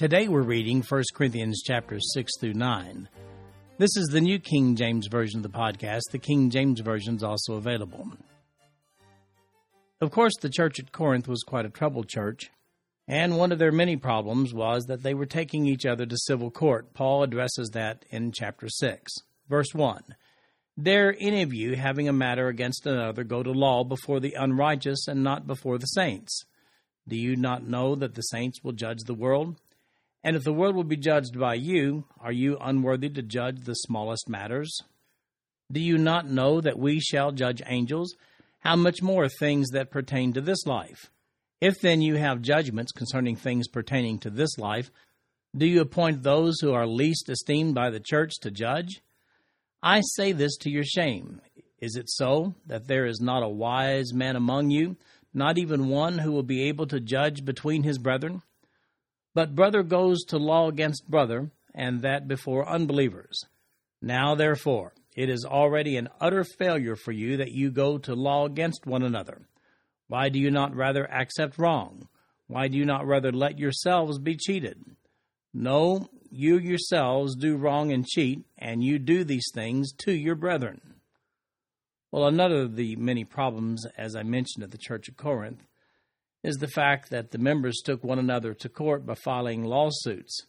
Today we're reading 1 Corinthians chapters 6 through 9. This is the New King James Version of the podcast. The King James Version is also available. Of course, the church at Corinth was quite a troubled church, and one of their many problems was that they were taking each other to civil court. Paul addresses that in chapter 6. Verse 1 Dare any of you, having a matter against another, go to law before the unrighteous and not before the saints? Do you not know that the saints will judge the world? And if the world will be judged by you, are you unworthy to judge the smallest matters? Do you not know that we shall judge angels? How much more things that pertain to this life? If then you have judgments concerning things pertaining to this life, do you appoint those who are least esteemed by the church to judge? I say this to your shame. Is it so that there is not a wise man among you, not even one who will be able to judge between his brethren? But brother goes to law against brother, and that before unbelievers. Now, therefore, it is already an utter failure for you that you go to law against one another. Why do you not rather accept wrong? Why do you not rather let yourselves be cheated? No, you yourselves do wrong and cheat, and you do these things to your brethren. Well, another of the many problems, as I mentioned at the Church of Corinth, is the fact that the members took one another to court by filing lawsuits.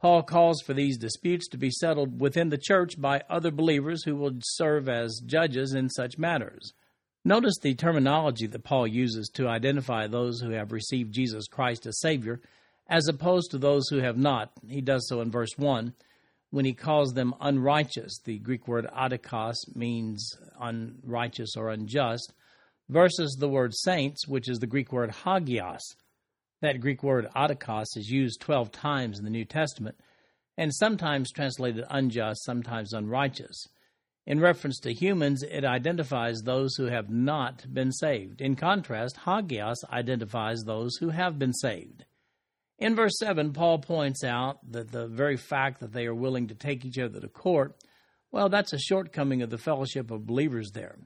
Paul calls for these disputes to be settled within the church by other believers who will serve as judges in such matters. Notice the terminology that Paul uses to identify those who have received Jesus Christ as Savior as opposed to those who have not. He does so in verse 1 when he calls them unrighteous. The Greek word adikos means unrighteous or unjust, versus the word saints, which is the Greek word hagios. That Greek word adikos is used 12 times in the New Testament and sometimes translated unjust, sometimes unrighteous. In reference to humans, it identifies those who have not been saved. In contrast, hagios identifies those who have been saved. In verse 7, Paul points out that the very fact that they are willing to take each other to court, well, that's a shortcoming of the fellowship of believers there.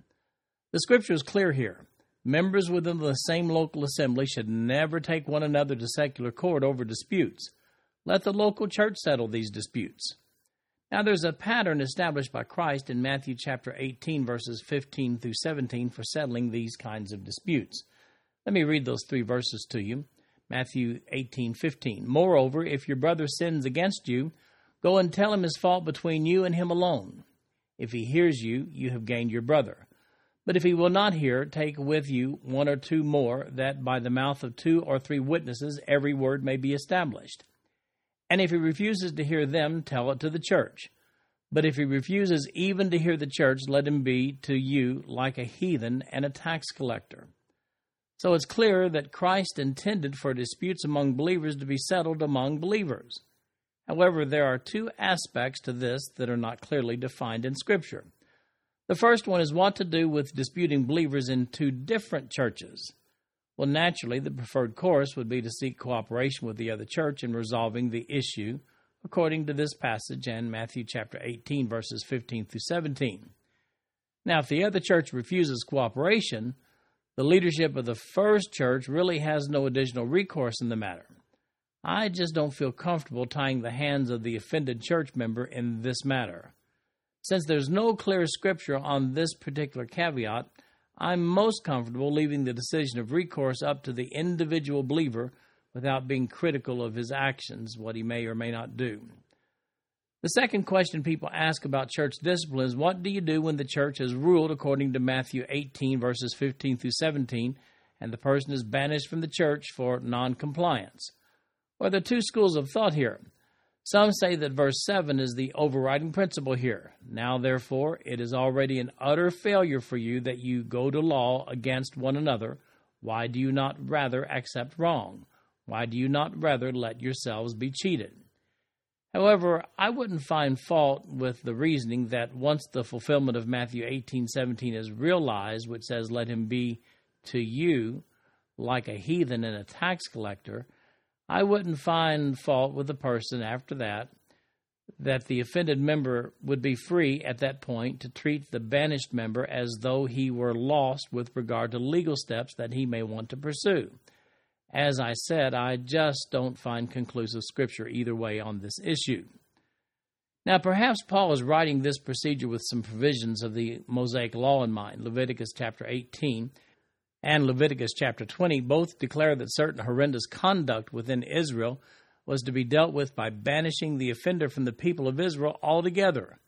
The scripture is clear here. Members within the same local assembly should never take one another to secular court over disputes. Let the local church settle these disputes. Now, there's a pattern established by Christ in Matthew chapter 18, verses 15 through 17, for settling these kinds of disputes. Let me read those three verses to you. Matthew 18:15. Moreover, if your brother sins against you, go and tell him his fault between you and him alone. If he hears you, you have gained your brother. But if he will not hear, take with you one or two more, that by the mouth of two or three witnesses every word may be established. And if he refuses to hear them, tell it to the church. But if he refuses even to hear the church, let him be to you like a heathen and a tax collector. So it's clear that Christ intended for disputes among believers to be settled among believers. However, there are two aspects to this that are not clearly defined in Scripture. The first one is what to do with disputing believers in two different churches. Well, naturally, the preferred course would be to seek cooperation with the other church in resolving the issue, according to this passage in Matthew chapter 18, verses 15 through 17. Now, if the other church refuses cooperation, the leadership of the first church really has no additional recourse in the matter. I just don't feel comfortable tying the hands of the offended church member in this matter. Since there's no clear scripture on this particular caveat, I'm most comfortable leaving the decision of recourse up to the individual believer without being critical of his actions, what he may or may not do. The second question people ask about church discipline is what do you do when the church has ruled according to Matthew 18, verses 15 through 17, and the person is banished from the church for noncompliance? Well, there are two schools of thought here. Some say that verse 7 is the overriding principle here. Now, therefore, it is already an utter failure for you that you go to law against one another. Why do you not rather accept wrong? Why do you not rather let yourselves be cheated? However, I wouldn't find fault with the reasoning that once the fulfillment of Matthew 18:17 is realized, which says, "Let him be to you like a heathen and a tax collector," I wouldn't find fault with the person after that that the offended member would be free at that point to treat the banished member as though he were lost with regard to legal steps that he may want to pursue. As I said, I just don't find conclusive scripture either way on this issue. Now, perhaps Paul is writing this procedure with some provisions of the Mosaic law in mind. Leviticus chapter 18 and Leviticus chapter 20 both declare that certain horrendous conduct within Israel was to be dealt with by banishing the offender from the people of Israel altogether.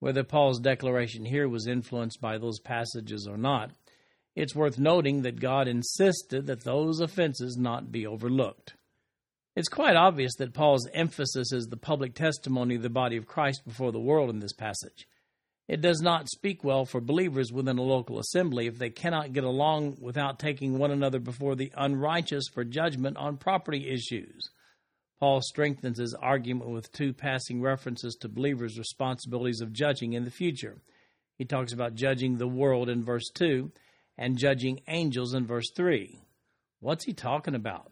Whether Paul's declaration here was influenced by those passages or not, it's worth noting that God insisted that those offenses not be overlooked. It's quite obvious that Paul's emphasis is the public testimony of the body of Christ before the world in this passage. It does not speak well for believers within a local assembly if they cannot get along without taking one another before the unrighteous for judgment on property issues. Paul strengthens his argument with two passing references to believers' responsibilities of judging in the future. He talks about judging the world in verse 2 and judging angels in verse 3. What's he talking about?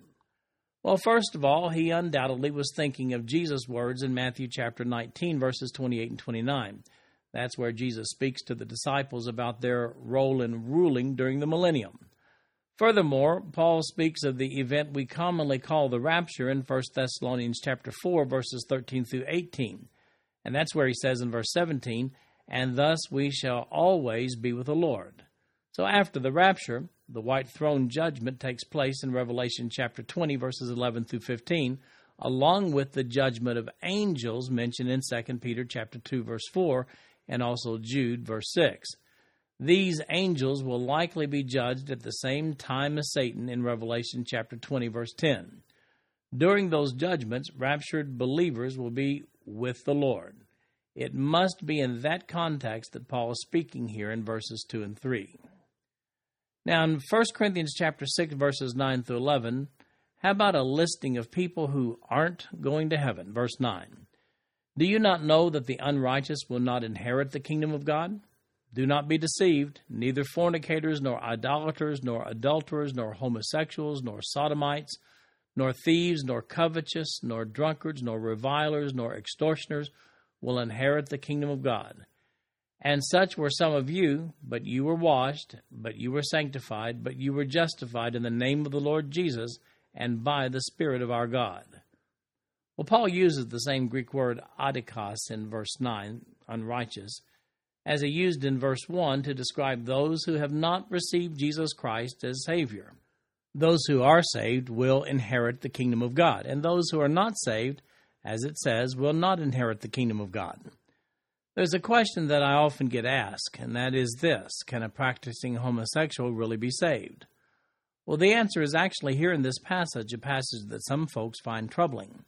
Well, first of all, he undoubtedly was thinking of Jesus' words in Matthew chapter 19, verses 28 and 29. That's where Jesus speaks to the disciples about their role in ruling during the millennium. Furthermore, Paul speaks of the event we commonly call the rapture in 1 Thessalonians chapter 4 verses 13 through 18. And that's where he says in verse 17, "And thus we shall always be with the Lord." So after the rapture, the white throne judgment takes place in Revelation chapter 20 verses 11 through 15, along with the judgment of angels mentioned in 2 Peter chapter 2 verse 4 and also Jude verse 6. These angels will likely be judged at the same time as Satan in Revelation chapter 20 verse 10. During those judgments, raptured believers will be with the Lord. It must be in that context that Paul is speaking here in verses 2 and 3. Now in 1 Corinthians chapter 6 verses 9 through 11, how about a listing of people who aren't going to heaven? Verse 9. Do you not know that the unrighteous will not inherit the kingdom of God? Do not be deceived. Neither fornicators, nor idolaters, nor adulterers, nor homosexuals, nor sodomites, nor thieves, nor covetous, nor drunkards, nor revilers, nor extortioners will inherit the kingdom of God. And such were some of you, but you were washed, but you were sanctified, but you were justified in the name of the Lord Jesus and by the Spirit of our God. Well, Paul uses the same Greek word adikos in verse 9, unrighteous, as he used in verse 1 to describe those who have not received Jesus Christ as Savior. Those who are saved will inherit the kingdom of God, and those who are not saved, as it says, will not inherit the kingdom of God. There's a question that I often get asked, and that is this Can a practicing homosexual really be saved? Well, the answer is actually here in this passage, a passage that some folks find troubling.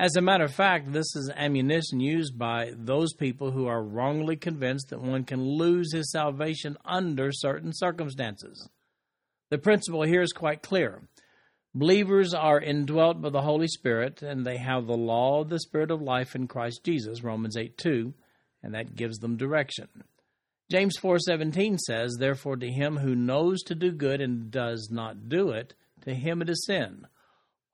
As a matter of fact, this is ammunition used by those people who are wrongly convinced that one can lose his salvation under certain circumstances. The principle here is quite clear. Believers are indwelt by the Holy Spirit, and they have the law of the Spirit of life in Christ Jesus, Romans 8 2, and that gives them direction. James 4:17 says, "Therefore to him who knows to do good and does not do it, to him it is sin."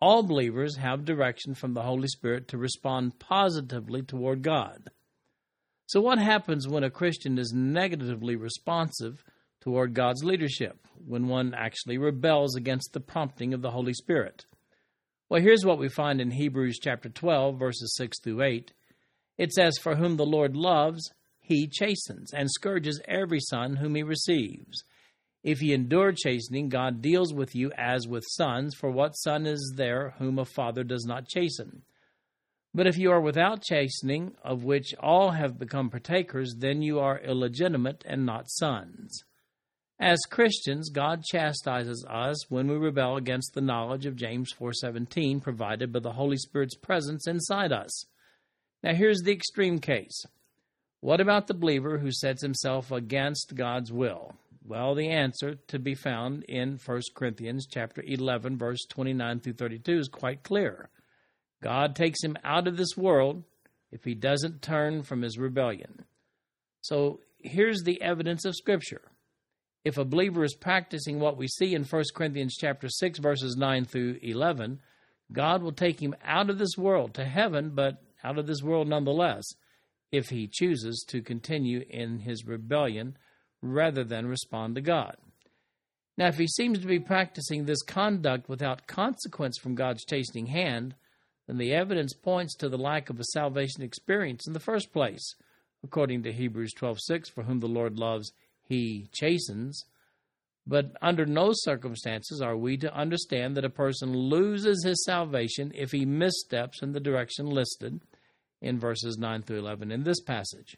All believers have direction from the Holy Spirit to respond positively toward God. So, what happens when a Christian is negatively responsive toward God's leadership, when one actually rebels against the prompting of the Holy Spirit? Well, here's what we find in Hebrews chapter 12, verses 6 through 8. It says, For whom the Lord loves, he chastens, and scourges every son whom he receives. If ye endure chastening, God deals with you as with sons, for what son is there whom a father does not chasten? But if you are without chastening, of which all have become partakers, then you are illegitimate and not sons. As Christians, God chastises us when we rebel against the knowledge of James 4:17 provided by the Holy Spirit's presence inside us. Now here's the extreme case. What about the believer who sets himself against God's will? Well, the answer to be found in 1 Corinthians chapter 11 verse 29 through 32 is quite clear. God takes him out of this world if he doesn't turn from his rebellion. So, here's the evidence of scripture. If a believer is practicing what we see in 1 Corinthians chapter 6 verses 9 through 11, God will take him out of this world to heaven, but out of this world nonetheless, if he chooses to continue in his rebellion rather than respond to God. Now, if he seems to be practicing this conduct without consequence from God's chastening hand, then the evidence points to the lack of a salvation experience in the first place. According to Hebrews 12:6, for whom the Lord loves, he chastens. But under no circumstances are we to understand that a person loses his salvation if he missteps in the direction listed in verses 9 through 11 in this passage.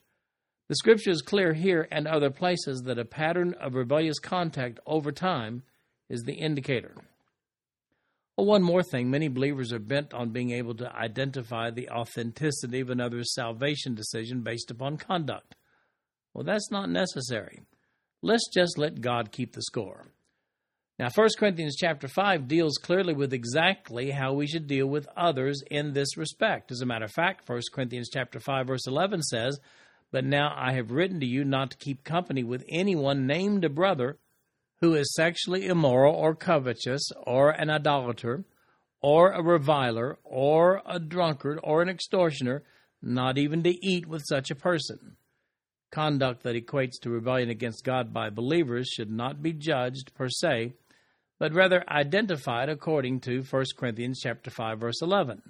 The scripture is clear here and other places that a pattern of rebellious contact over time is the indicator. Well, one more thing many believers are bent on being able to identify the authenticity of another's salvation decision based upon conduct. Well, that's not necessary. Let's just let God keep the score. Now, 1 Corinthians chapter 5 deals clearly with exactly how we should deal with others in this respect. As a matter of fact, 1 Corinthians chapter 5 verse 11 says, "But now I have written to you not to keep company with anyone named a brother who is sexually immoral or covetous or an idolater or a reviler or a drunkard or an extortioner, not even to eat with such a person." Conduct that equates to rebellion against God by believers should not be judged per se but rather identified according to 1 Corinthians chapter 5 verse 11.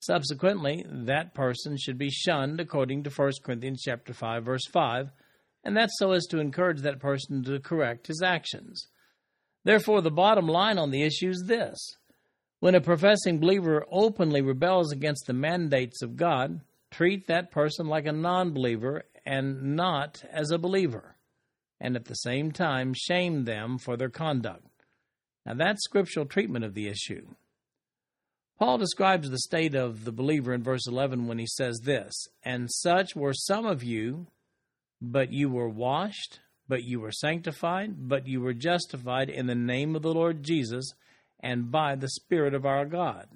Subsequently, that person should be shunned according to 1 Corinthians chapter 5 verse 5, and that's so as to encourage that person to correct his actions. Therefore, the bottom line on the issue is this. When a professing believer openly rebels against the mandates of God, treat that person like a non believer and not as a believer, and at the same time shame them for their conduct. Now, that's scriptural treatment of the issue. Paul describes the state of the believer in verse 11 when he says this And such were some of you, but you were washed, but you were sanctified, but you were justified in the name of the Lord Jesus and by the Spirit of our God.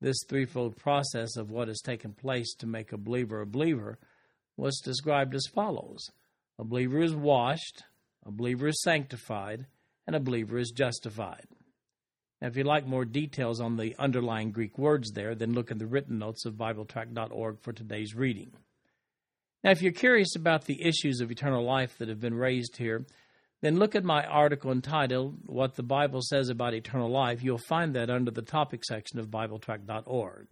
This threefold process of what has taken place to make a believer a believer was described as follows A believer is washed, a believer is sanctified, and a believer is justified. Now, if you'd like more details on the underlying Greek words there, then look in the written notes of BibleTrack.org for today's reading. Now, if you're curious about the issues of eternal life that have been raised here, then look at my article entitled What the Bible Says About Eternal Life. You'll find that under the topic section of BibleTrack.org.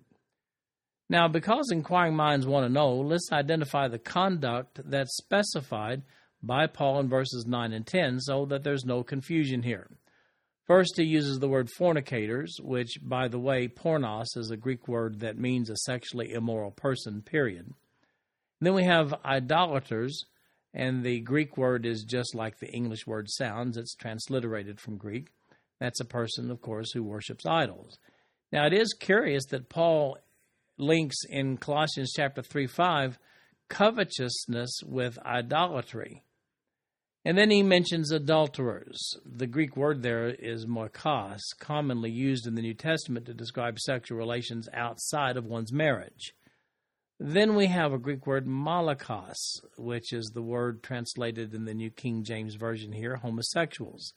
Now, because inquiring minds want to know, let's identify the conduct that's specified by Paul in verses 9 and 10 so that there's no confusion here. First, he uses the word fornicators, which, by the way, pornos is a Greek word that means a sexually immoral person, period. Then we have idolaters, and the Greek word is just like the English word sounds. It's transliterated from Greek. That's a person, of course, who worships idols. Now, it is curious that Paul links in Colossians chapter 3 5 covetousness with idolatry. And then he mentions adulterers. The Greek word there is moikos, commonly used in the New Testament to describe sexual relations outside of one's marriage. Then we have a Greek word malakos, which is the word translated in the New King James Version here, homosexuals.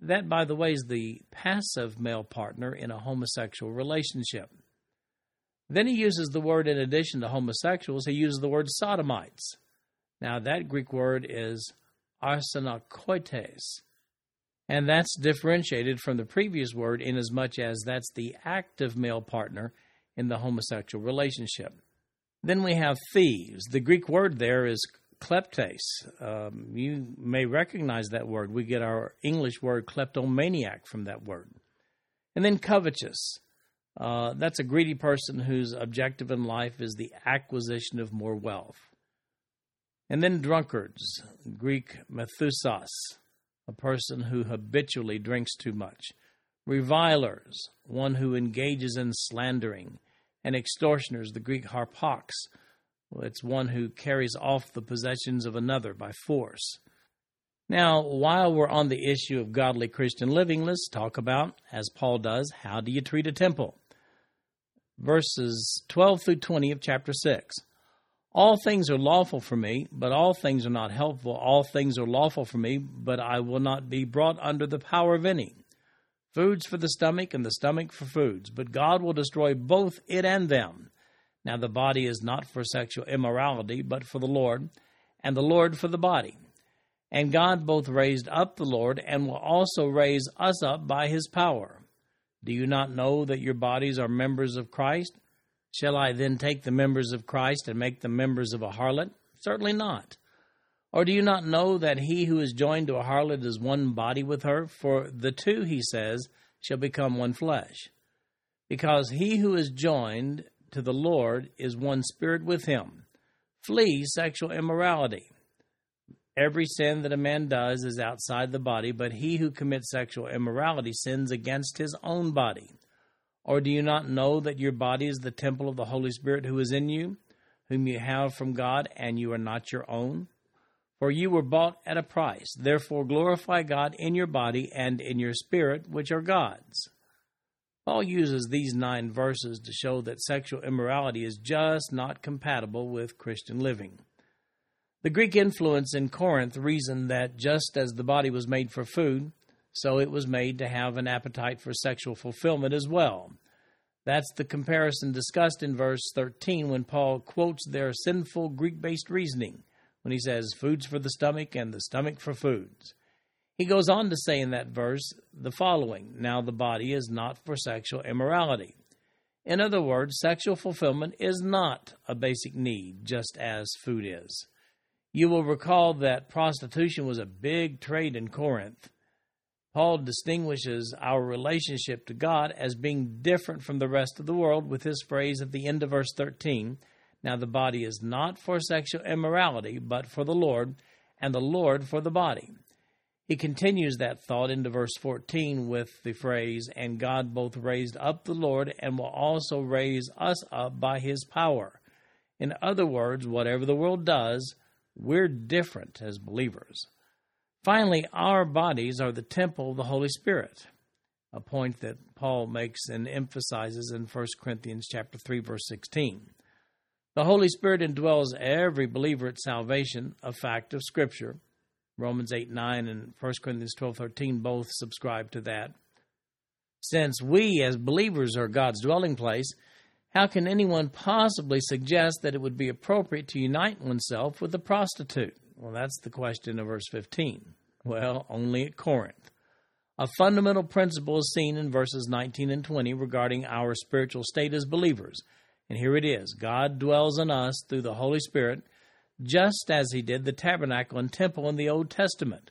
That, by the way, is the passive male partner in a homosexual relationship. Then he uses the word, in addition to homosexuals, he uses the word sodomites. Now, that Greek word is arsenokoites. And that's differentiated from the previous word inasmuch as much as that's the active male partner in the homosexual relationship. Then we have thieves. The Greek word there is kleptes. Um, you may recognize that word. We get our English word kleptomaniac from that word. And then covetous. Uh, that's a greedy person whose objective in life is the acquisition of more wealth. And then drunkards, Greek methusos, a person who habitually drinks too much. Revilers, one who engages in slandering. And extortioners, the Greek harpax, it's one who carries off the possessions of another by force. Now, while we're on the issue of godly Christian living, let's talk about, as Paul does, how do you treat a temple? Verses 12 through 20 of chapter 6. All things are lawful for me, but all things are not helpful. All things are lawful for me, but I will not be brought under the power of any. Foods for the stomach, and the stomach for foods, but God will destroy both it and them. Now the body is not for sexual immorality, but for the Lord, and the Lord for the body. And God both raised up the Lord and will also raise us up by his power. Do you not know that your bodies are members of Christ? Shall I then take the members of Christ and make them members of a harlot? Certainly not. Or do you not know that he who is joined to a harlot is one body with her? For the two, he says, shall become one flesh. Because he who is joined to the Lord is one spirit with him. Flee sexual immorality. Every sin that a man does is outside the body, but he who commits sexual immorality sins against his own body. Or do you not know that your body is the temple of the Holy Spirit who is in you, whom you have from God, and you are not your own? For you were bought at a price. Therefore glorify God in your body and in your spirit, which are God's. Paul uses these nine verses to show that sexual immorality is just not compatible with Christian living. The Greek influence in Corinth reasoned that just as the body was made for food, so it was made to have an appetite for sexual fulfillment as well. That's the comparison discussed in verse 13 when Paul quotes their sinful Greek based reasoning when he says, Foods for the stomach and the stomach for foods. He goes on to say in that verse the following Now the body is not for sexual immorality. In other words, sexual fulfillment is not a basic need, just as food is. You will recall that prostitution was a big trade in Corinth. Paul distinguishes our relationship to God as being different from the rest of the world with his phrase at the end of verse 13 Now the body is not for sexual immorality, but for the Lord, and the Lord for the body. He continues that thought into verse 14 with the phrase, And God both raised up the Lord and will also raise us up by his power. In other words, whatever the world does, we're different as believers. Finally, our bodies are the temple of the Holy Spirit, a point that Paul makes and emphasizes in 1 Corinthians chapter 3 verse 16. The Holy Spirit indwells every believer at salvation, a fact of scripture. Romans 8 9 and 1 Corinthians twelve thirteen both subscribe to that. Since we as believers are God's dwelling place, how can anyone possibly suggest that it would be appropriate to unite oneself with a prostitute? Well, that's the question of verse 15. Well, only at Corinth. A fundamental principle is seen in verses 19 and 20 regarding our spiritual state as believers. And here it is God dwells in us through the Holy Spirit just as he did the tabernacle and temple in the Old Testament.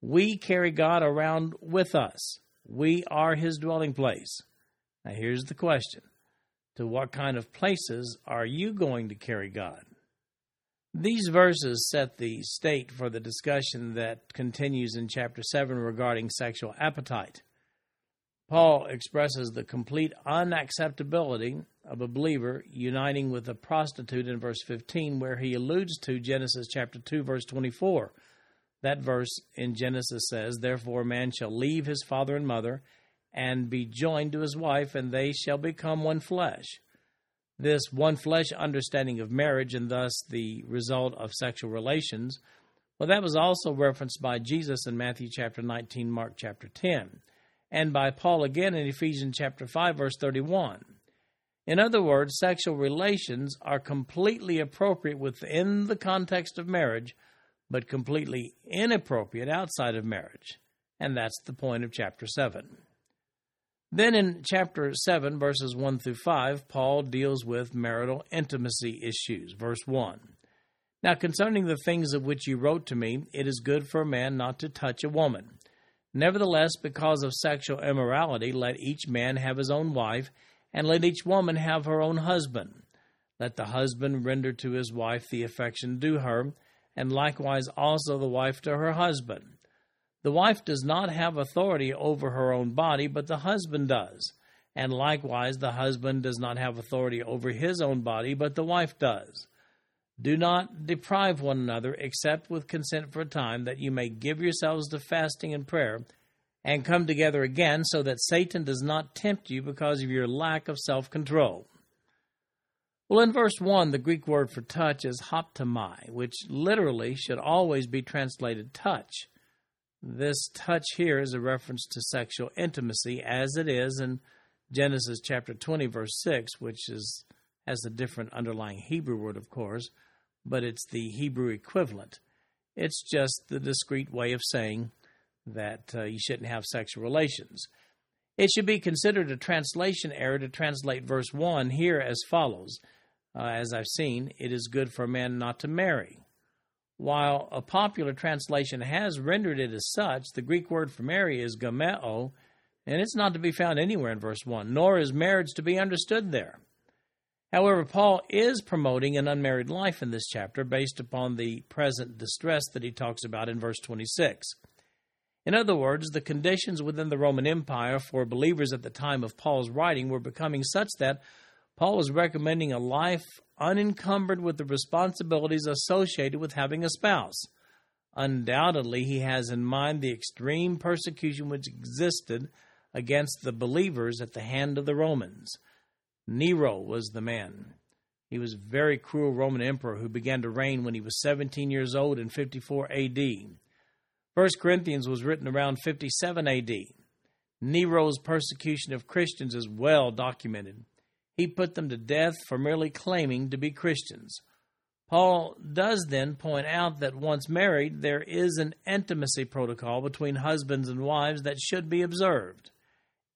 We carry God around with us. We are his dwelling place. Now, here's the question To what kind of places are you going to carry God? These verses set the state for the discussion that continues in chapter 7 regarding sexual appetite. Paul expresses the complete unacceptability of a believer uniting with a prostitute in verse 15, where he alludes to Genesis chapter 2, verse 24. That verse in Genesis says, Therefore man shall leave his father and mother and be joined to his wife, and they shall become one flesh. This one flesh understanding of marriage and thus the result of sexual relations, well, that was also referenced by Jesus in Matthew chapter 19, Mark chapter 10, and by Paul again in Ephesians chapter 5, verse 31. In other words, sexual relations are completely appropriate within the context of marriage, but completely inappropriate outside of marriage. And that's the point of chapter 7. Then in chapter 7, verses 1 through 5, Paul deals with marital intimacy issues. Verse 1. Now, concerning the things of which you wrote to me, it is good for a man not to touch a woman. Nevertheless, because of sexual immorality, let each man have his own wife and let each woman have her own husband. Let the husband render to his wife the affection due her, and likewise also the wife to her husband. The wife does not have authority over her own body, but the husband does. And likewise, the husband does not have authority over his own body, but the wife does. Do not deprive one another, except with consent for a time, that you may give yourselves to fasting and prayer, and come together again, so that Satan does not tempt you because of your lack of self control. Well, in verse 1, the Greek word for touch is haptomai, which literally should always be translated touch. This touch here is a reference to sexual intimacy, as it is in Genesis chapter 20, verse 6, which is has a different underlying Hebrew word, of course, but it's the Hebrew equivalent. It's just the discreet way of saying that uh, you shouldn't have sexual relations. It should be considered a translation error to translate verse 1 here as follows. Uh, as I've seen, it is good for a man not to marry. While a popular translation has rendered it as such, the Greek word for marry is gameo, and it's not to be found anywhere in verse 1, nor is marriage to be understood there. However, Paul is promoting an unmarried life in this chapter based upon the present distress that he talks about in verse 26. In other words, the conditions within the Roman Empire for believers at the time of Paul's writing were becoming such that Paul was recommending a life unencumbered with the responsibilities associated with having a spouse. Undoubtedly, he has in mind the extreme persecution which existed against the believers at the hand of the Romans. Nero was the man. He was a very cruel Roman emperor who began to reign when he was 17 years old in 54 AD. 1 Corinthians was written around 57 AD. Nero's persecution of Christians is well documented. He put them to death for merely claiming to be Christians. Paul does then point out that once married, there is an intimacy protocol between husbands and wives that should be observed.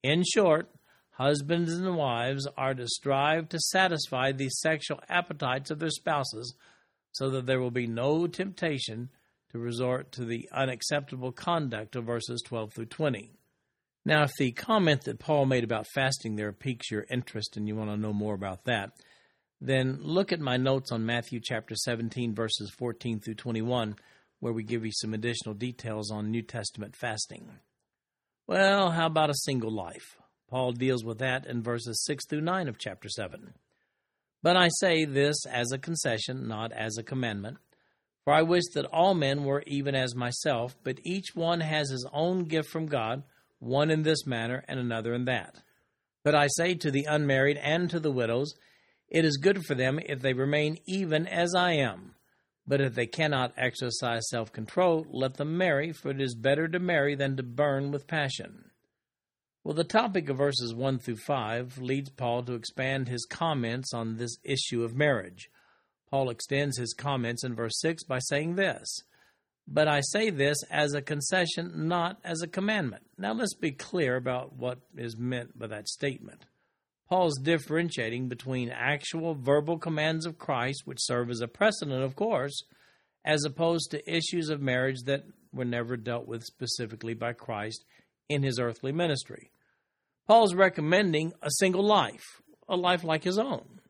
In short, Husbands and wives are to strive to satisfy the sexual appetites of their spouses so that there will be no temptation to resort to the unacceptable conduct of verses 12 through 20. Now, if the comment that Paul made about fasting there piques your interest and you want to know more about that, then look at my notes on Matthew chapter 17, verses 14 through 21, where we give you some additional details on New Testament fasting. Well, how about a single life? Paul deals with that in verses 6 through 9 of chapter 7. But I say this as a concession, not as a commandment. For I wish that all men were even as myself, but each one has his own gift from God, one in this manner and another in that. But I say to the unmarried and to the widows, it is good for them if they remain even as I am. But if they cannot exercise self control, let them marry, for it is better to marry than to burn with passion. Well, the topic of verses 1 through 5 leads Paul to expand his comments on this issue of marriage. Paul extends his comments in verse 6 by saying this But I say this as a concession, not as a commandment. Now let's be clear about what is meant by that statement. Paul's differentiating between actual verbal commands of Christ, which serve as a precedent, of course, as opposed to issues of marriage that were never dealt with specifically by Christ in his earthly ministry. Paul's recommending a single life, a life like his own.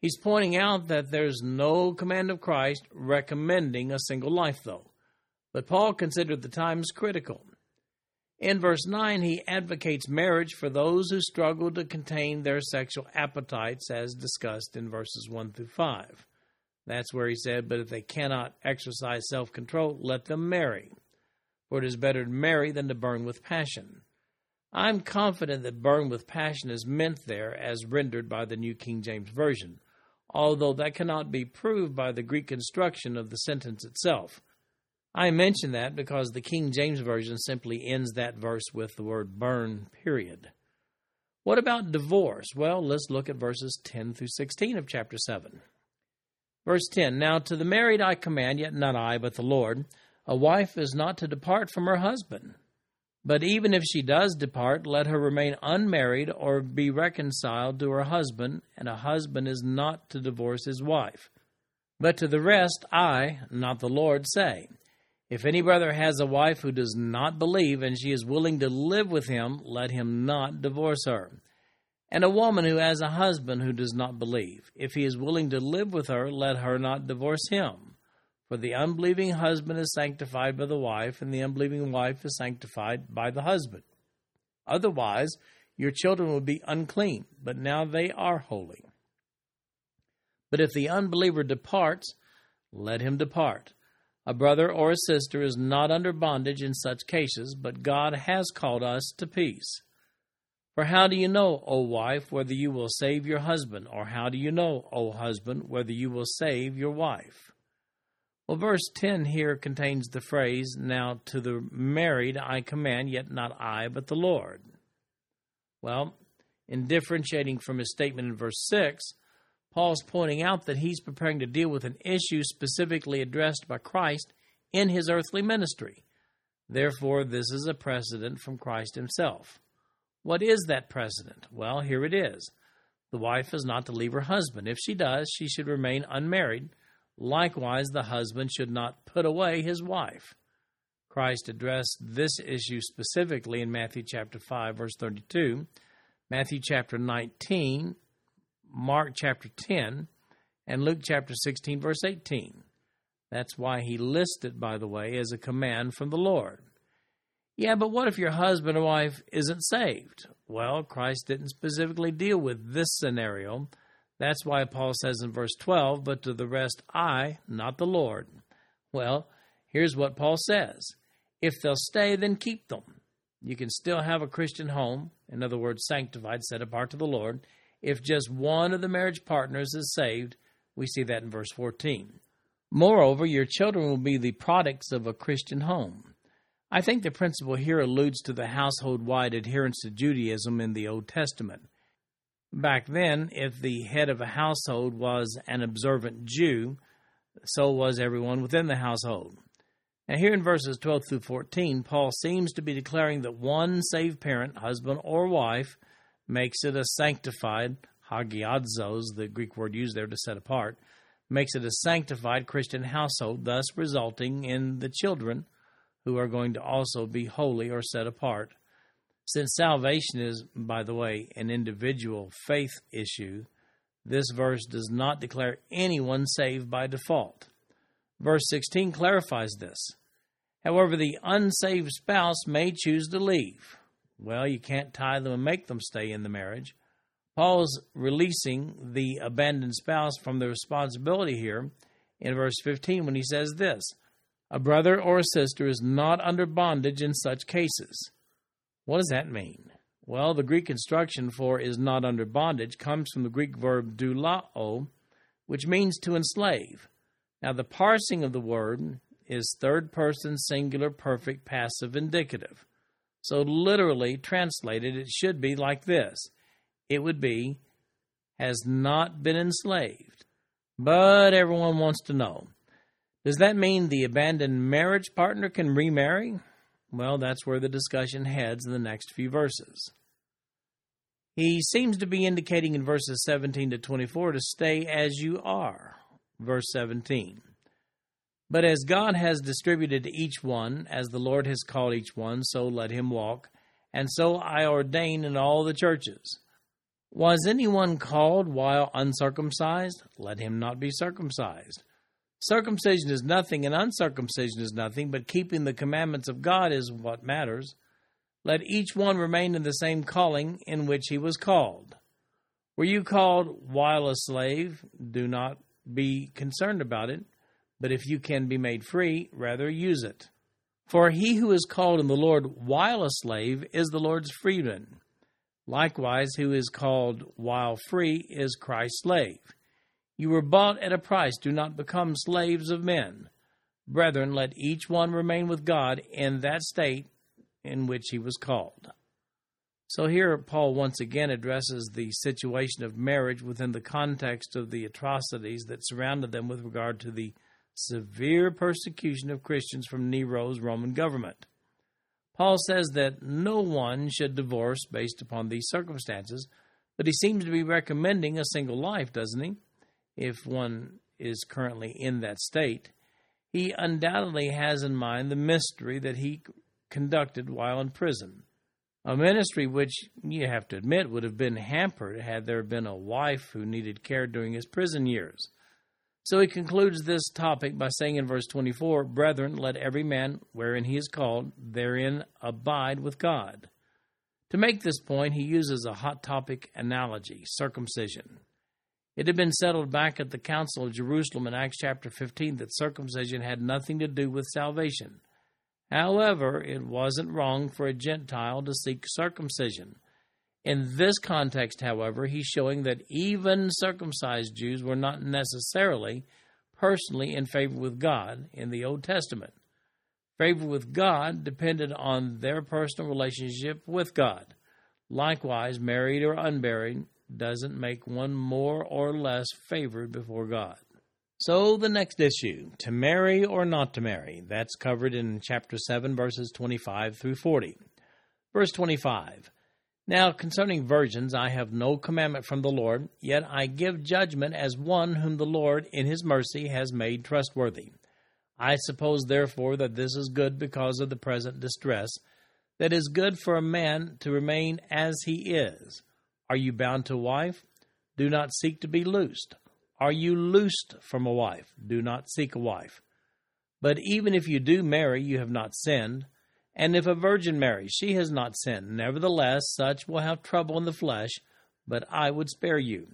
He's pointing out that there's no command of Christ recommending a single life, though. But Paul considered the times critical. In verse 9, he advocates marriage for those who struggle to contain their sexual appetites, as discussed in verses 1 through 5. That's where he said, But if they cannot exercise self control, let them marry. For it is better to marry than to burn with passion. I'm confident that burn with passion is meant there as rendered by the New King James Version, although that cannot be proved by the Greek construction of the sentence itself. I mention that because the King James Version simply ends that verse with the word burn, period. What about divorce? Well, let's look at verses 10 through 16 of chapter 7. Verse 10 Now to the married I command, yet not I, but the Lord, a wife is not to depart from her husband. But even if she does depart, let her remain unmarried or be reconciled to her husband, and a husband is not to divorce his wife. But to the rest, I, not the Lord, say, If any brother has a wife who does not believe, and she is willing to live with him, let him not divorce her. And a woman who has a husband who does not believe, if he is willing to live with her, let her not divorce him. For the unbelieving husband is sanctified by the wife, and the unbelieving wife is sanctified by the husband. Otherwise, your children would be unclean, but now they are holy. But if the unbeliever departs, let him depart. A brother or a sister is not under bondage in such cases, but God has called us to peace. For how do you know, O wife, whether you will save your husband? Or how do you know, O husband, whether you will save your wife? Well, verse 10 here contains the phrase, Now to the married I command, yet not I, but the Lord. Well, in differentiating from his statement in verse 6, Paul's pointing out that he's preparing to deal with an issue specifically addressed by Christ in his earthly ministry. Therefore, this is a precedent from Christ himself. What is that precedent? Well, here it is. The wife is not to leave her husband. If she does, she should remain unmarried. Likewise, the husband should not put away his wife. Christ addressed this issue specifically in Matthew chapter 5 verse 32, Matthew chapter 19, Mark chapter 10, and Luke chapter 16 verse 18. That's why he listed it by the way as a command from the Lord. Yeah, but what if your husband or wife isn't saved? Well, Christ didn't specifically deal with this scenario. That's why Paul says in verse 12, But to the rest I, not the Lord. Well, here's what Paul says If they'll stay, then keep them. You can still have a Christian home, in other words, sanctified, set apart to the Lord, if just one of the marriage partners is saved. We see that in verse 14. Moreover, your children will be the products of a Christian home. I think the principle here alludes to the household wide adherence to Judaism in the Old Testament. Back then, if the head of a household was an observant Jew, so was everyone within the household. Now, here in verses 12 through 14, Paul seems to be declaring that one saved parent, husband or wife, makes it a sanctified, hagiadzos, the Greek word used there to set apart, makes it a sanctified Christian household, thus resulting in the children who are going to also be holy or set apart. Since salvation is, by the way, an individual faith issue, this verse does not declare anyone saved by default. Verse 16 clarifies this. However, the unsaved spouse may choose to leave. Well, you can't tie them and make them stay in the marriage. Paul's releasing the abandoned spouse from the responsibility here in verse 15 when he says this a brother or a sister is not under bondage in such cases. What does that mean? Well, the Greek construction for is not under bondage comes from the Greek verb doulao, which means to enslave. Now, the parsing of the word is third person singular perfect passive indicative. So, literally translated, it should be like this it would be, has not been enslaved. But everyone wants to know does that mean the abandoned marriage partner can remarry? Well, that's where the discussion heads in the next few verses. He seems to be indicating in verses 17 to 24 to stay as you are. Verse 17. But as God has distributed to each one, as the Lord has called each one, so let him walk. And so I ordain in all the churches. Was anyone called while uncircumcised? Let him not be circumcised. Circumcision is nothing and uncircumcision is nothing, but keeping the commandments of God is what matters. Let each one remain in the same calling in which he was called. Were you called while a slave? Do not be concerned about it, but if you can be made free, rather use it. For he who is called in the Lord while a slave is the Lord's freedman. Likewise, who is called while free is Christ's slave. You were bought at a price. Do not become slaves of men. Brethren, let each one remain with God in that state in which he was called. So here, Paul once again addresses the situation of marriage within the context of the atrocities that surrounded them with regard to the severe persecution of Christians from Nero's Roman government. Paul says that no one should divorce based upon these circumstances, but he seems to be recommending a single life, doesn't he? if one is currently in that state, he undoubtedly has in mind the mystery that he conducted while in prison. A ministry which, you have to admit, would have been hampered had there been a wife who needed care during his prison years. So he concludes this topic by saying in verse 24, Brethren, let every man, wherein he is called, therein abide with God. To make this point, he uses a hot topic analogy, circumcision. It had been settled back at the Council of Jerusalem in Acts chapter 15 that circumcision had nothing to do with salvation. However, it wasn't wrong for a Gentile to seek circumcision. In this context, however, he's showing that even circumcised Jews were not necessarily personally in favor with God in the Old Testament. Favor with God depended on their personal relationship with God. Likewise, married or unmarried doesn't make one more or less favored before God. So, the next issue to marry or not to marry. That's covered in chapter 7, verses 25 through 40. Verse 25 Now, concerning virgins, I have no commandment from the Lord, yet I give judgment as one whom the Lord in his mercy has made trustworthy. I suppose, therefore, that this is good because of the present distress, that is good for a man to remain as he is. Are you bound to a wife? Do not seek to be loosed. Are you loosed from a wife? Do not seek a wife. But even if you do marry, you have not sinned. And if a virgin marries, she has not sinned. Nevertheless, such will have trouble in the flesh, but I would spare you.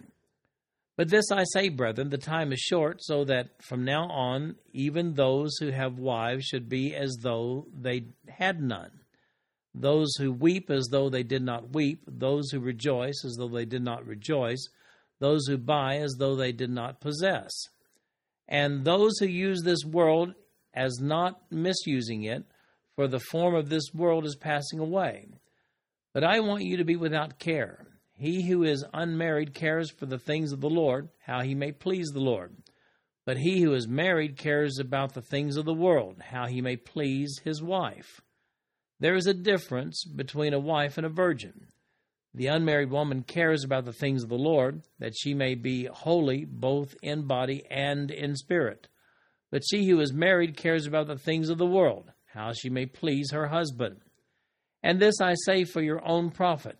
But this I say, brethren, the time is short, so that from now on, even those who have wives should be as though they had none. Those who weep as though they did not weep, those who rejoice as though they did not rejoice, those who buy as though they did not possess, and those who use this world as not misusing it, for the form of this world is passing away. But I want you to be without care he who is unmarried cares for the things of the Lord, how he may please the Lord. But he who is married cares about the things of the world, how he may please his wife. There is a difference between a wife and a virgin. The unmarried woman cares about the things of the Lord, that she may be holy both in body and in spirit. But she who is married cares about the things of the world, how she may please her husband. And this I say for your own profit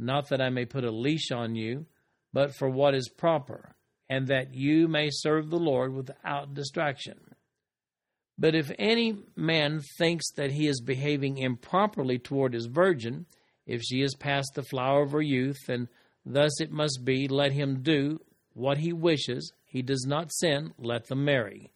not that I may put a leash on you, but for what is proper, and that you may serve the Lord without distraction. But if any man thinks that he is behaving improperly toward his virgin, if she is past the flower of her youth, and thus it must be, let him do what he wishes, he does not sin, let them marry.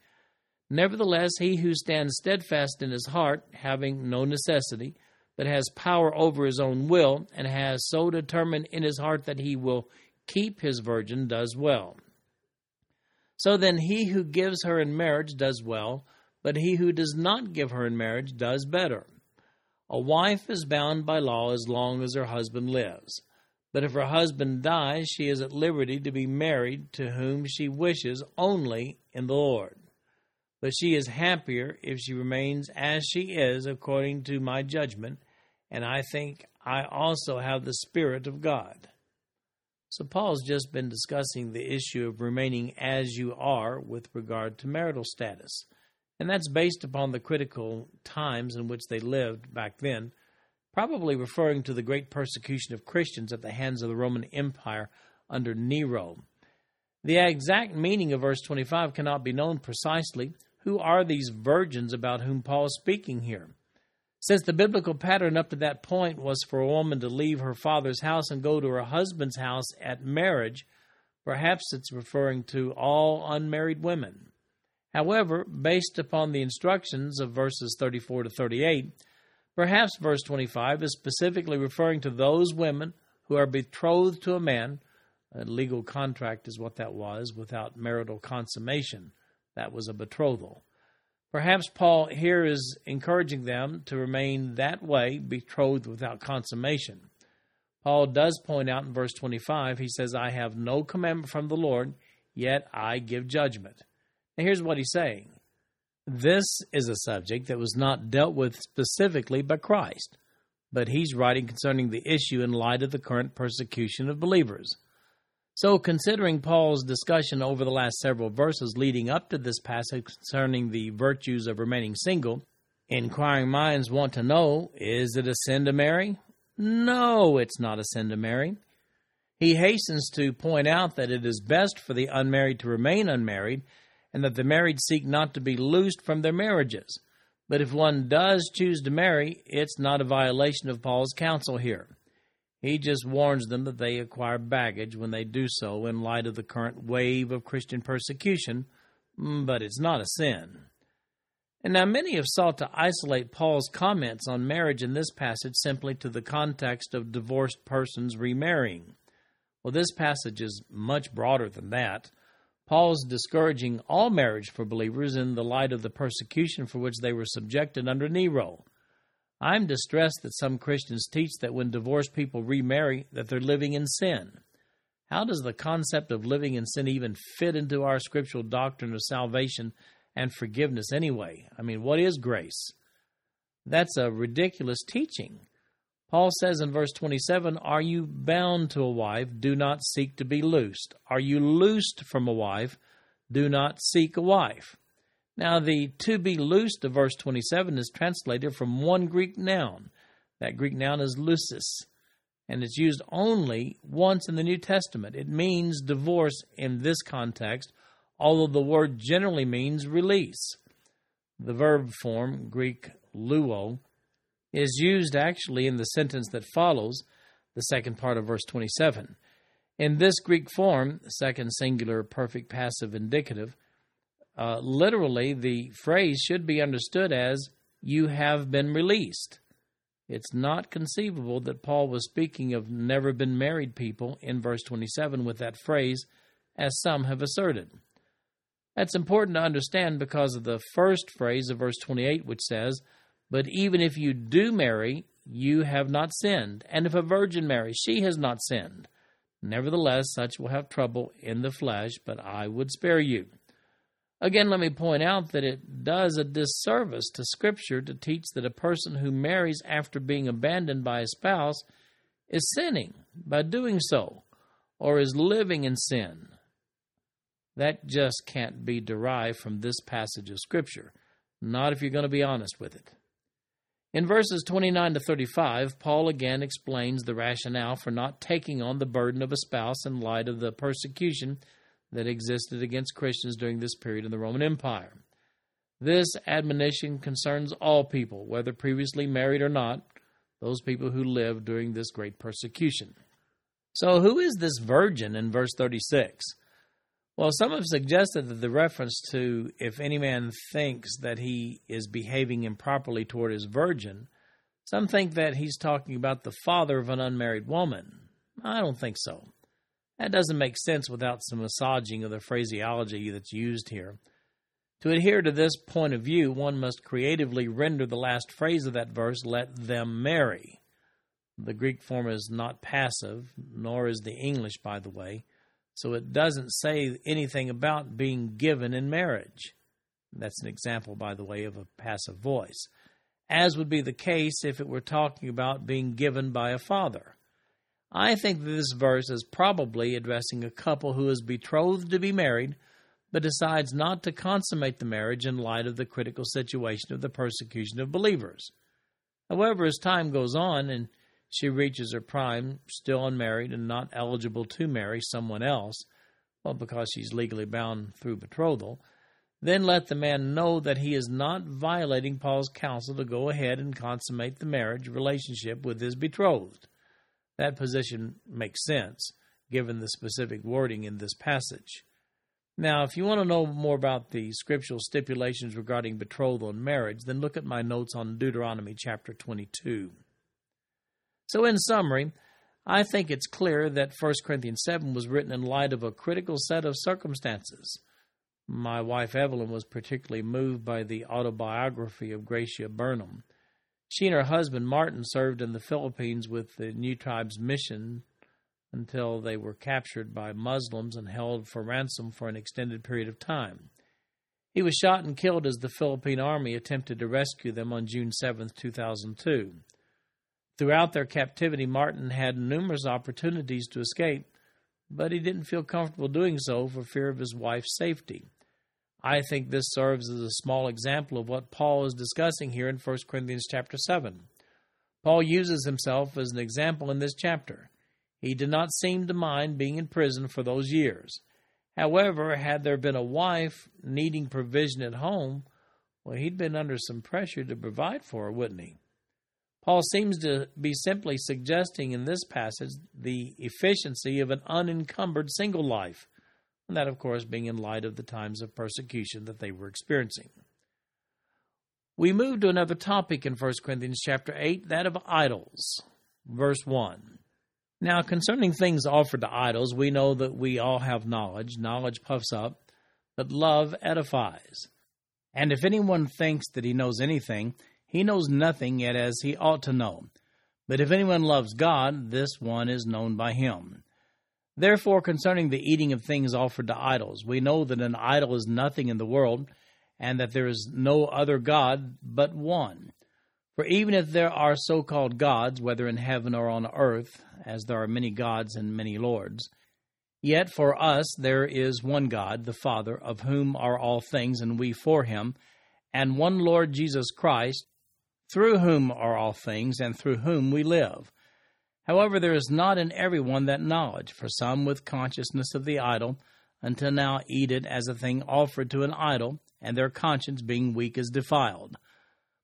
Nevertheless, he who stands steadfast in his heart, having no necessity, but has power over his own will, and has so determined in his heart that he will keep his virgin, does well. So then, he who gives her in marriage does well, but he who does not give her in marriage does better. A wife is bound by law as long as her husband lives. But if her husband dies, she is at liberty to be married to whom she wishes only in the Lord but she is happier if she remains as she is according to my judgment, and I think I also have the Spirit of God. So, Paul's just been discussing the issue of remaining as you are with regard to marital status. And that's based upon the critical times in which they lived back then, probably referring to the great persecution of Christians at the hands of the Roman Empire under Nero. The exact meaning of verse 25 cannot be known precisely, who are these virgins about whom Paul is speaking here? Since the biblical pattern up to that point was for a woman to leave her father's house and go to her husband's house at marriage, perhaps it's referring to all unmarried women. However, based upon the instructions of verses 34 to 38, perhaps verse 25 is specifically referring to those women who are betrothed to a man. A legal contract is what that was without marital consummation. That was a betrothal. Perhaps Paul here is encouraging them to remain that way, betrothed without consummation. Paul does point out in verse 25, he says, I have no commandment from the Lord, yet I give judgment. Now, here's what he's saying this is a subject that was not dealt with specifically by Christ, but he's writing concerning the issue in light of the current persecution of believers. So, considering Paul's discussion over the last several verses leading up to this passage concerning the virtues of remaining single, inquiring minds want to know is it a sin to marry? No, it's not a sin to marry. He hastens to point out that it is best for the unmarried to remain unmarried, and that the married seek not to be loosed from their marriages. But if one does choose to marry, it's not a violation of Paul's counsel here. He just warns them that they acquire baggage when they do so in light of the current wave of Christian persecution, mm, but it's not a sin. And now many have sought to isolate Paul's comments on marriage in this passage simply to the context of divorced persons remarrying. Well, this passage is much broader than that. Paul's discouraging all marriage for believers in the light of the persecution for which they were subjected under Nero. I'm distressed that some Christians teach that when divorced people remarry that they're living in sin. How does the concept of living in sin even fit into our scriptural doctrine of salvation and forgiveness anyway? I mean, what is grace? That's a ridiculous teaching. Paul says in verse 27 Are you bound to a wife? Do not seek to be loosed. Are you loosed from a wife? Do not seek a wife. Now, the to be loosed of verse 27 is translated from one Greek noun. That Greek noun is lusis, and it's used only once in the New Testament. It means divorce in this context, although the word generally means release. The verb form, Greek luo, is used actually in the sentence that follows, the second part of verse 27. In this Greek form, second singular perfect passive indicative, uh, literally the phrase should be understood as, You have been released. It's not conceivable that Paul was speaking of never been married people in verse 27 with that phrase, as some have asserted. That's important to understand because of the first phrase of verse 28, which says, but even if you do marry, you have not sinned. And if a virgin marries, she has not sinned. Nevertheless, such will have trouble in the flesh, but I would spare you. Again, let me point out that it does a disservice to Scripture to teach that a person who marries after being abandoned by a spouse is sinning by doing so, or is living in sin. That just can't be derived from this passage of Scripture, not if you're going to be honest with it. In verses 29 to 35, Paul again explains the rationale for not taking on the burden of a spouse in light of the persecution that existed against Christians during this period in the Roman Empire. This admonition concerns all people, whether previously married or not, those people who lived during this great persecution. So, who is this virgin in verse 36? Well, some have suggested that the reference to if any man thinks that he is behaving improperly toward his virgin, some think that he's talking about the father of an unmarried woman. I don't think so. That doesn't make sense without some massaging of the phraseology that's used here. To adhere to this point of view, one must creatively render the last phrase of that verse, let them marry. The Greek form is not passive, nor is the English, by the way. So it doesn't say anything about being given in marriage. That's an example, by the way, of a passive voice, as would be the case if it were talking about being given by a father. I think that this verse is probably addressing a couple who is betrothed to be married, but decides not to consummate the marriage in light of the critical situation of the persecution of believers. However, as time goes on and she reaches her prime, still unmarried and not eligible to marry someone else, well, because she's legally bound through betrothal, then let the man know that he is not violating Paul's counsel to go ahead and consummate the marriage relationship with his betrothed. That position makes sense, given the specific wording in this passage. Now, if you want to know more about the scriptural stipulations regarding betrothal and marriage, then look at my notes on Deuteronomy chapter 22. So, in summary, I think it's clear that 1 Corinthians 7 was written in light of a critical set of circumstances. My wife Evelyn was particularly moved by the autobiography of Gracia Burnham. She and her husband Martin served in the Philippines with the New Tribes Mission until they were captured by Muslims and held for ransom for an extended period of time. He was shot and killed as the Philippine Army attempted to rescue them on June 7, 2002. Throughout their captivity, Martin had numerous opportunities to escape, but he didn't feel comfortable doing so for fear of his wife's safety. I think this serves as a small example of what Paul is discussing here in 1 Corinthians chapter 7. Paul uses himself as an example in this chapter. He did not seem to mind being in prison for those years. However, had there been a wife needing provision at home, well, he'd been under some pressure to provide for her, wouldn't he? Paul seems to be simply suggesting in this passage the efficiency of an unencumbered single life, and that, of course, being in light of the times of persecution that they were experiencing. We move to another topic in 1 Corinthians chapter 8, that of idols. Verse 1. Now, concerning things offered to idols, we know that we all have knowledge. Knowledge puffs up, but love edifies. And if anyone thinks that he knows anything, he knows nothing yet as he ought to know. But if anyone loves God, this one is known by him. Therefore, concerning the eating of things offered to idols, we know that an idol is nothing in the world, and that there is no other God but one. For even if there are so called gods, whether in heaven or on earth, as there are many gods and many lords, yet for us there is one God, the Father, of whom are all things, and we for him, and one Lord Jesus Christ, through whom are all things, and through whom we live. However, there is not in every one that knowledge, for some with consciousness of the idol, until now eat it as a thing offered to an idol, and their conscience being weak is defiled.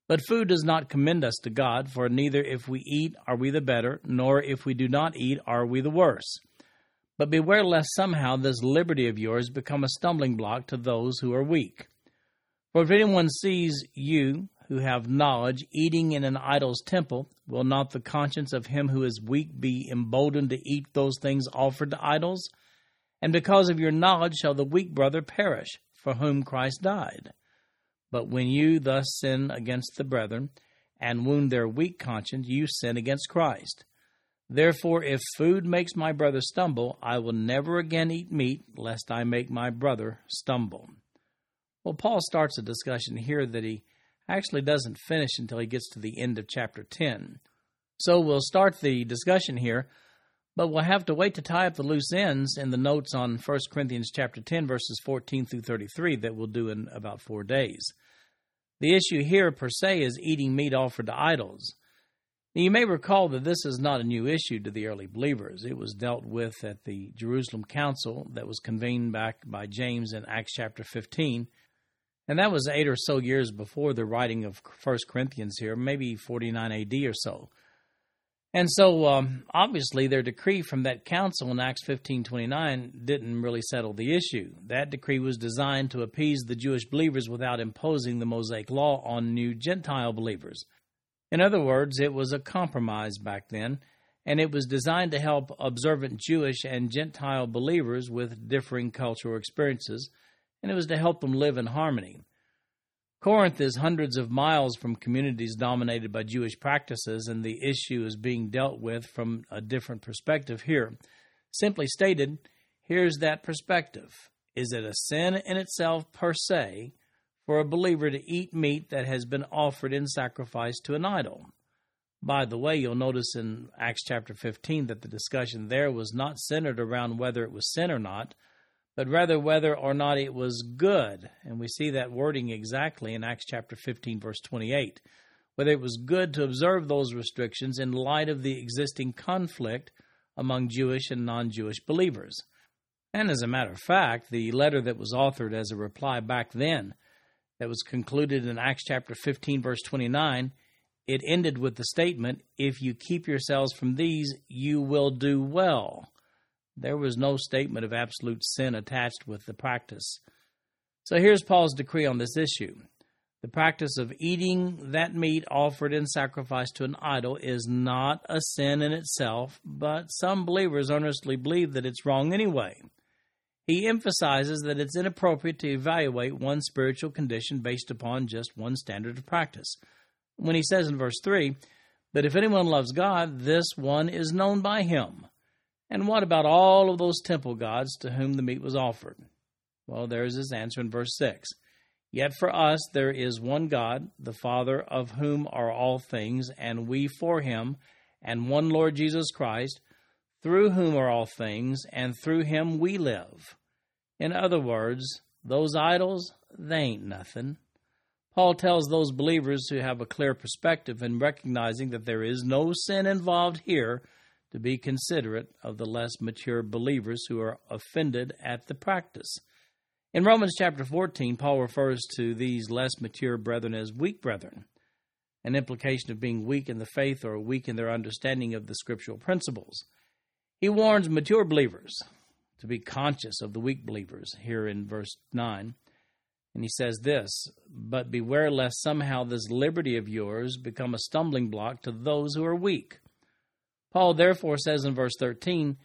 But food does not commend us to God, for neither if we eat are we the better, nor if we do not eat are we the worse. But beware lest somehow this liberty of yours become a stumbling block to those who are weak. For if anyone sees you, who have knowledge, eating in an idol's temple, will not the conscience of him who is weak be emboldened to eat those things offered to idols? And because of your knowledge shall the weak brother perish for whom Christ died. But when you thus sin against the brethren, and wound their weak conscience, you sin against Christ. Therefore, if food makes my brother stumble, I will never again eat meat, lest I make my brother stumble. Well, Paul starts a discussion here that he actually doesn't finish until he gets to the end of chapter 10. So we'll start the discussion here but we'll have to wait to tie up the loose ends in the notes on 1 Corinthians chapter 10 verses 14 through 33 that we'll do in about 4 days. The issue here per se is eating meat offered to idols. Now, you may recall that this is not a new issue to the early believers. It was dealt with at the Jerusalem Council that was convened back by James in Acts chapter 15. And that was eight or so years before the writing of 1 Corinthians here, maybe 49 AD or so. And so, um, obviously, their decree from that council in Acts 15:29 didn't really settle the issue. That decree was designed to appease the Jewish believers without imposing the Mosaic law on new Gentile believers. In other words, it was a compromise back then, and it was designed to help observant Jewish and Gentile believers with differing cultural experiences, and it was to help them live in harmony. Corinth is hundreds of miles from communities dominated by Jewish practices, and the issue is being dealt with from a different perspective here. Simply stated, here's that perspective. Is it a sin in itself per se for a believer to eat meat that has been offered in sacrifice to an idol? By the way, you'll notice in Acts chapter 15 that the discussion there was not centered around whether it was sin or not, but rather whether or not it was good. And we see that wording exactly in Acts chapter 15, verse 28. Whether it was good to observe those restrictions in light of the existing conflict among Jewish and non Jewish believers. And as a matter of fact, the letter that was authored as a reply back then, that was concluded in Acts chapter 15, verse 29, it ended with the statement, If you keep yourselves from these, you will do well. There was no statement of absolute sin attached with the practice. So here's Paul's decree on this issue. The practice of eating that meat offered in sacrifice to an idol is not a sin in itself, but some believers earnestly believe that it's wrong anyway. He emphasizes that it's inappropriate to evaluate one's spiritual condition based upon just one standard of practice. When he says in verse 3, But if anyone loves God, this one is known by him. And what about all of those temple gods to whom the meat was offered? Well, there's his answer in verse 6. Yet for us there is one God, the Father, of whom are all things, and we for him, and one Lord Jesus Christ, through whom are all things, and through him we live. In other words, those idols, they ain't nothing. Paul tells those believers who have a clear perspective in recognizing that there is no sin involved here to be considerate of the less mature believers who are offended at the practice. In Romans chapter 14, Paul refers to these less mature brethren as weak brethren. an implication of being weak in the faith or weak in their understanding of the scriptural principles. He warns mature believers to be conscious of the weak believers here in verse 9. And he says this But beware lest somehow this liberty of yours become a stumbling block to those who are weak. Paul therefore says in verse 13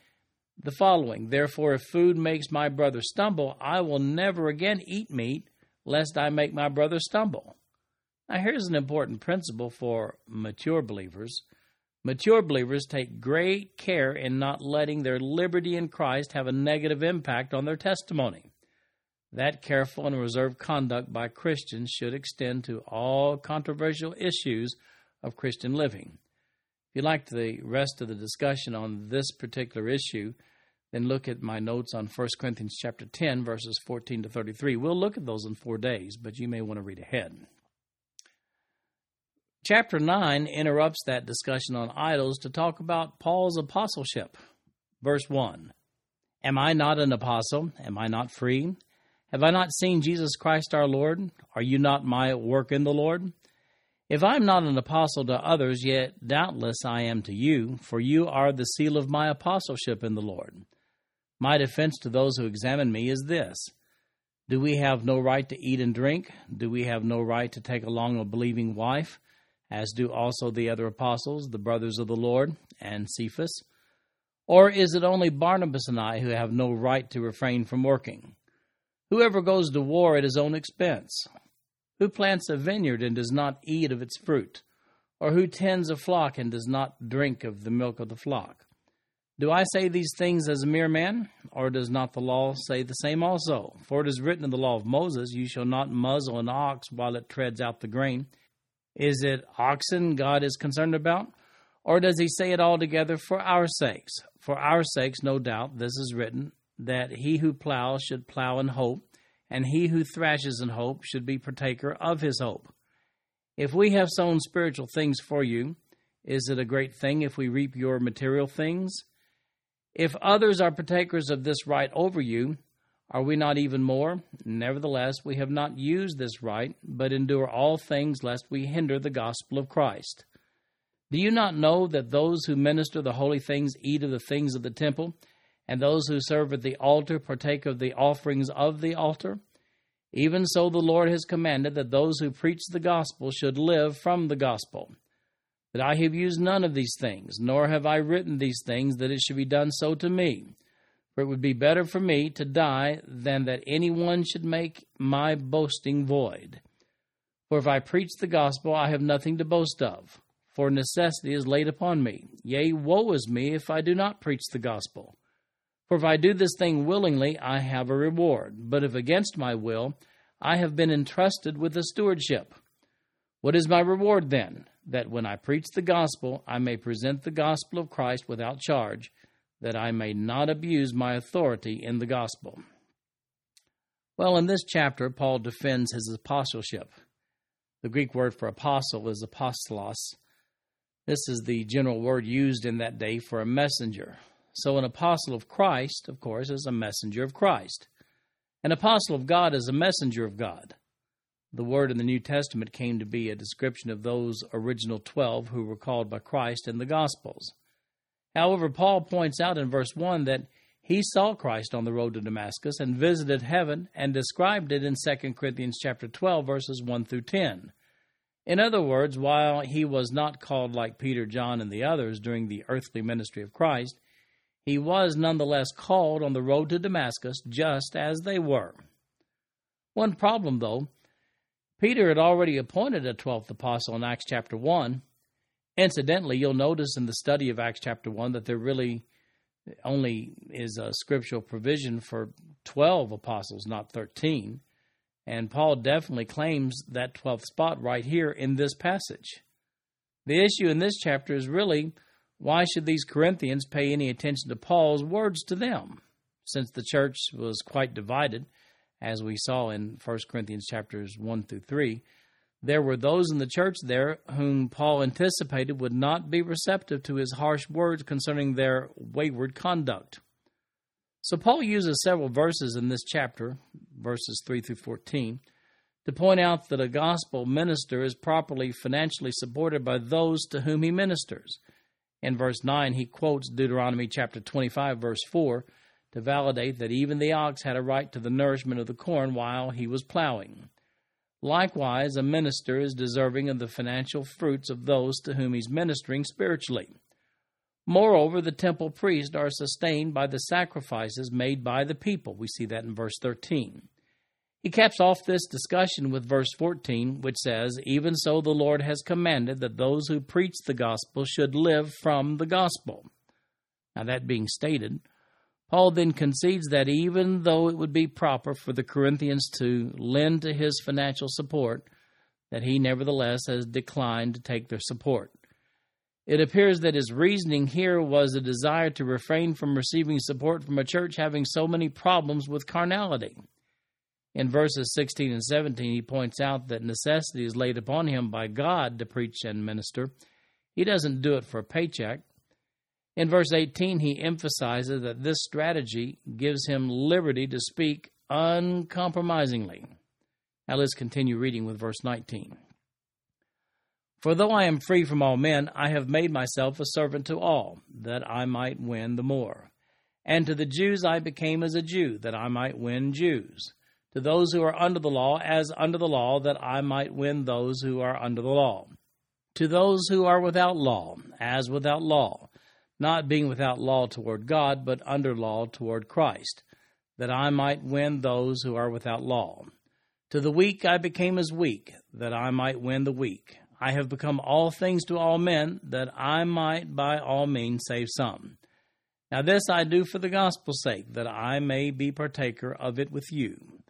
the following Therefore, if food makes my brother stumble, I will never again eat meat, lest I make my brother stumble. Now, here's an important principle for mature believers. Mature believers take great care in not letting their liberty in Christ have a negative impact on their testimony. That careful and reserved conduct by Christians should extend to all controversial issues of Christian living. If you like the rest of the discussion on this particular issue, then look at my notes on 1 Corinthians chapter 10 verses 14 to 33. We'll look at those in 4 days, but you may want to read ahead. Chapter 9 interrupts that discussion on idols to talk about Paul's apostleship. Verse 1 Am I not an apostle? Am I not free? Have I not seen Jesus Christ our Lord? Are you not my work in the Lord? If I am not an apostle to others, yet doubtless I am to you, for you are the seal of my apostleship in the Lord. My defense to those who examine me is this Do we have no right to eat and drink? Do we have no right to take along a believing wife, as do also the other apostles, the brothers of the Lord, and Cephas? Or is it only Barnabas and I who have no right to refrain from working? Whoever goes to war at his own expense? Who plants a vineyard and does not eat of its fruit? Or who tends a flock and does not drink of the milk of the flock? Do I say these things as a mere man? Or does not the law say the same also? For it is written in the law of Moses, You shall not muzzle an ox while it treads out the grain. Is it oxen God is concerned about? Or does he say it altogether for our sakes? For our sakes, no doubt, this is written, that he who plows should plow in hope, and he who thrashes in hope should be partaker of his hope. If we have sown spiritual things for you, is it a great thing if we reap your material things? If others are partakers of this right over you, are we not even more? Nevertheless, we have not used this right, but endure all things lest we hinder the gospel of Christ. Do you not know that those who minister the holy things eat of the things of the temple? And those who serve at the altar partake of the offerings of the altar. Even so, the Lord has commanded that those who preach the gospel should live from the gospel. But I have used none of these things, nor have I written these things that it should be done so to me. For it would be better for me to die than that any one should make my boasting void. For if I preach the gospel, I have nothing to boast of, for necessity is laid upon me. Yea, woe is me if I do not preach the gospel. For if I do this thing willingly, I have a reward. But if against my will, I have been entrusted with a stewardship. What is my reward then? That when I preach the gospel, I may present the gospel of Christ without charge, that I may not abuse my authority in the gospel. Well, in this chapter, Paul defends his apostleship. The Greek word for apostle is apostolos. This is the general word used in that day for a messenger. So, an apostle of Christ, of course, is a messenger of Christ. An apostle of God is a messenger of God. The word in the New Testament came to be a description of those original twelve who were called by Christ in the Gospels. However, Paul points out in verse 1 that he saw Christ on the road to Damascus and visited heaven and described it in 2 Corinthians chapter 12 verses 1 through 10. In other words, while he was not called like Peter, John, and the others during the earthly ministry of Christ, he was nonetheless called on the road to Damascus just as they were. One problem, though, Peter had already appointed a 12th apostle in Acts chapter 1. Incidentally, you'll notice in the study of Acts chapter 1 that there really only is a scriptural provision for 12 apostles, not 13. And Paul definitely claims that 12th spot right here in this passage. The issue in this chapter is really why should these Corinthians pay any attention to Paul's words to them? Since the church was quite divided, as we saw in 1 Corinthians chapters 1 through 3, there were those in the church there whom Paul anticipated would not be receptive to his harsh words concerning their wayward conduct. So Paul uses several verses in this chapter, verses 3 through 14, to point out that a gospel minister is properly financially supported by those to whom he ministers. In verse 9, he quotes Deuteronomy chapter 25, verse 4, to validate that even the ox had a right to the nourishment of the corn while he was plowing. Likewise, a minister is deserving of the financial fruits of those to whom he's ministering spiritually. Moreover, the temple priests are sustained by the sacrifices made by the people. We see that in verse 13. He caps off this discussion with verse 14, which says, Even so the Lord has commanded that those who preach the gospel should live from the gospel. Now, that being stated, Paul then concedes that even though it would be proper for the Corinthians to lend to his financial support, that he nevertheless has declined to take their support. It appears that his reasoning here was a desire to refrain from receiving support from a church having so many problems with carnality. In verses 16 and 17, he points out that necessity is laid upon him by God to preach and minister. He doesn't do it for a paycheck. In verse 18, he emphasizes that this strategy gives him liberty to speak uncompromisingly. Now let's continue reading with verse 19. For though I am free from all men, I have made myself a servant to all, that I might win the more. And to the Jews I became as a Jew, that I might win Jews. To those who are under the law, as under the law, that I might win those who are under the law. To those who are without law, as without law, not being without law toward God, but under law toward Christ, that I might win those who are without law. To the weak I became as weak, that I might win the weak. I have become all things to all men, that I might by all means save some. Now this I do for the gospel's sake, that I may be partaker of it with you.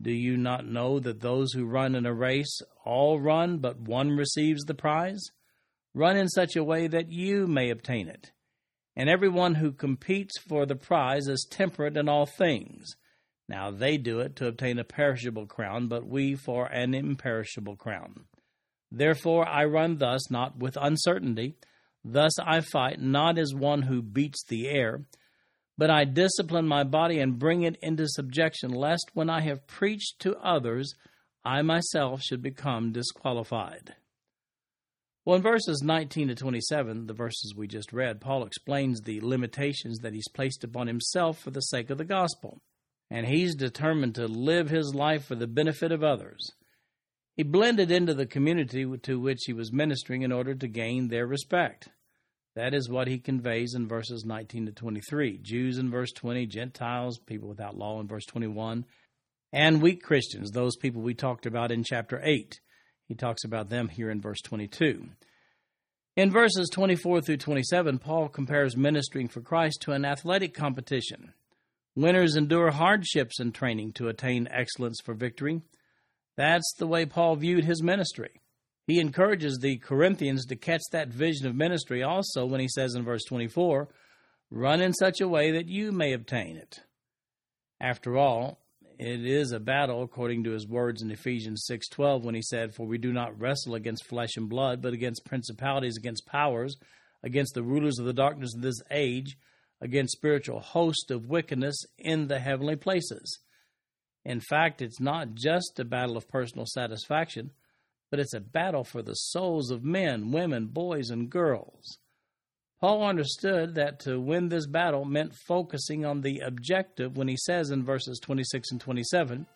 Do you not know that those who run in a race all run, but one receives the prize? Run in such a way that you may obtain it. And everyone who competes for the prize is temperate in all things. Now they do it to obtain a perishable crown, but we for an imperishable crown. Therefore I run thus, not with uncertainty. Thus I fight, not as one who beats the air, but I discipline my body and bring it into subjection, lest when I have preached to others, I myself should become disqualified. Well, in verses 19 to 27, the verses we just read, Paul explains the limitations that he's placed upon himself for the sake of the gospel, and he's determined to live his life for the benefit of others. He blended into the community to which he was ministering in order to gain their respect. That is what he conveys in verses 19 to 23. Jews in verse 20, Gentiles, people without law in verse 21, and weak Christians, those people we talked about in chapter 8. He talks about them here in verse 22. In verses 24 through 27, Paul compares ministering for Christ to an athletic competition. Winners endure hardships in training to attain excellence for victory. That's the way Paul viewed his ministry. He encourages the Corinthians to catch that vision of ministry also when he says in verse 24, Run in such a way that you may obtain it. After all, it is a battle according to his words in Ephesians 6:12 when he said for we do not wrestle against flesh and blood but against principalities against powers against the rulers of the darkness of this age against spiritual hosts of wickedness in the heavenly places. In fact, it's not just a battle of personal satisfaction, but it's a battle for the souls of men, women, boys, and girls. Paul understood that to win this battle meant focusing on the objective when he says in verses 26 and 27,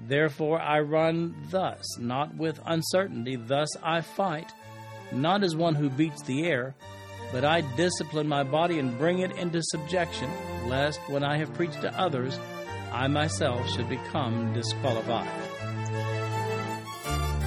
Therefore I run thus, not with uncertainty, thus I fight, not as one who beats the air, but I discipline my body and bring it into subjection, lest when I have preached to others, I myself should become disqualified.